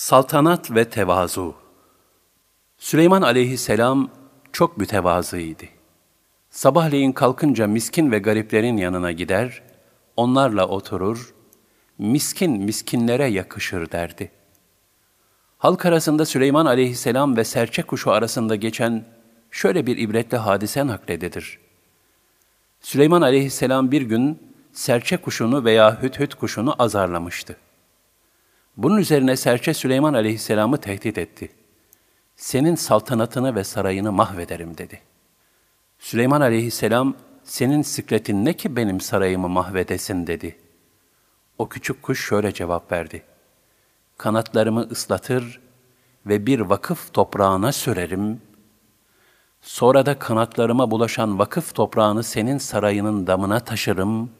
Saltanat ve tevazu Süleyman aleyhisselam çok mütevazıydı. Sabahleyin kalkınca miskin ve gariplerin yanına gider, onlarla oturur, miskin miskinlere yakışır derdi. Halk arasında Süleyman aleyhisselam ve serçe kuşu arasında geçen şöyle bir ibretli hadise nakledilir. Süleyman aleyhisselam bir gün serçe kuşunu veya hüt hüt kuşunu azarlamıştı. Bunun üzerine serçe Süleyman aleyhisselamı tehdit etti. Senin saltanatını ve sarayını mahvederim dedi. Süleyman aleyhisselam, senin sıkletin ne ki benim sarayımı mahvedesin dedi. O küçük kuş şöyle cevap verdi. Kanatlarımı ıslatır ve bir vakıf toprağına sürerim. Sonra da kanatlarıma bulaşan vakıf toprağını senin sarayının damına taşırım.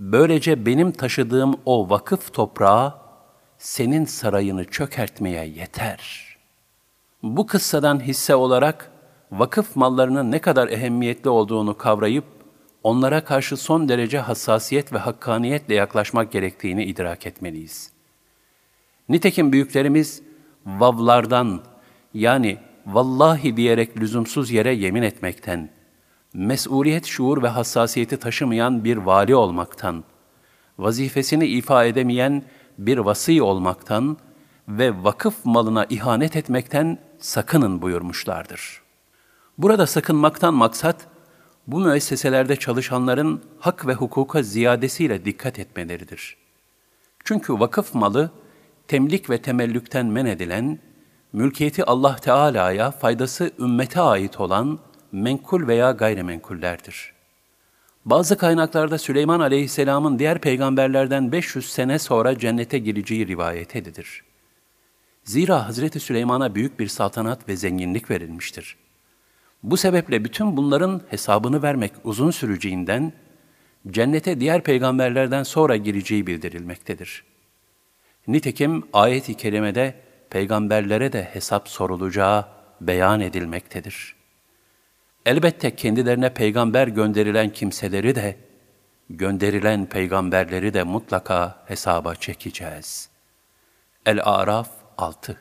Böylece benim taşıdığım o vakıf toprağı senin sarayını çökertmeye yeter. Bu kıssadan hisse olarak vakıf mallarının ne kadar ehemmiyetli olduğunu kavrayıp onlara karşı son derece hassasiyet ve hakkaniyetle yaklaşmak gerektiğini idrak etmeliyiz. Nitekim büyüklerimiz vavlardan yani vallahi diyerek lüzumsuz yere yemin etmekten, mesuliyet şuur ve hassasiyeti taşımayan bir vali olmaktan, vazifesini ifa edemeyen bir vasi olmaktan ve vakıf malına ihanet etmekten sakının buyurmuşlardır. Burada sakınmaktan maksat, bu müesseselerde çalışanların hak ve hukuka ziyadesiyle dikkat etmeleridir. Çünkü vakıf malı, temlik ve temellükten men edilen, mülkiyeti Allah Teala'ya, faydası ümmete ait olan menkul veya gayrimenkullerdir.'' Bazı kaynaklarda Süleyman Aleyhisselam'ın diğer peygamberlerden 500 sene sonra cennete gireceği rivayet edilir. Zira Hazreti Süleyman'a büyük bir saltanat ve zenginlik verilmiştir. Bu sebeple bütün bunların hesabını vermek uzun süreceğinden cennete diğer peygamberlerden sonra gireceği bildirilmektedir. Nitekim ayet-i kerimede peygamberlere de hesap sorulacağı beyan edilmektedir.'' Elbette kendilerine peygamber gönderilen kimseleri de, gönderilen peygamberleri de mutlaka hesaba çekeceğiz. El-Araf 6